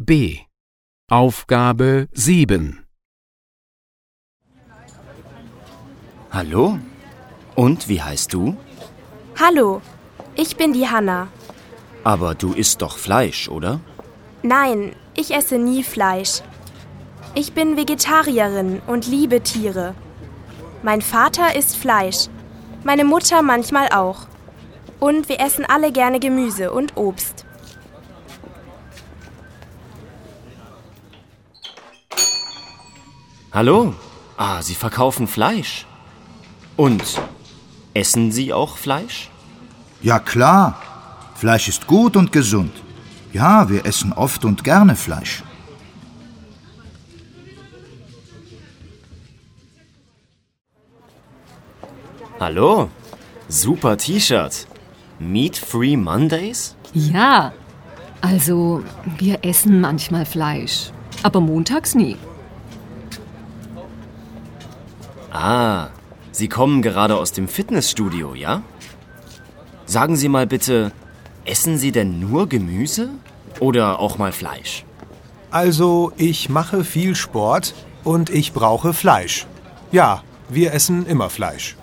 B. Aufgabe 7. Hallo? Und wie heißt du? Hallo, ich bin die Hanna. Aber du isst doch Fleisch, oder? Nein, ich esse nie Fleisch. Ich bin Vegetarierin und liebe Tiere. Mein Vater isst Fleisch, meine Mutter manchmal auch. Und wir essen alle gerne Gemüse und Obst. Hallo? Ah, Sie verkaufen Fleisch. Und essen Sie auch Fleisch? Ja klar, Fleisch ist gut und gesund. Ja, wir essen oft und gerne Fleisch. Hallo? Super T-Shirt. Meat Free Mondays? Ja, also wir essen manchmal Fleisch, aber montags nie. Ah, Sie kommen gerade aus dem Fitnessstudio, ja? Sagen Sie mal bitte, essen Sie denn nur Gemüse oder auch mal Fleisch? Also, ich mache viel Sport und ich brauche Fleisch. Ja, wir essen immer Fleisch.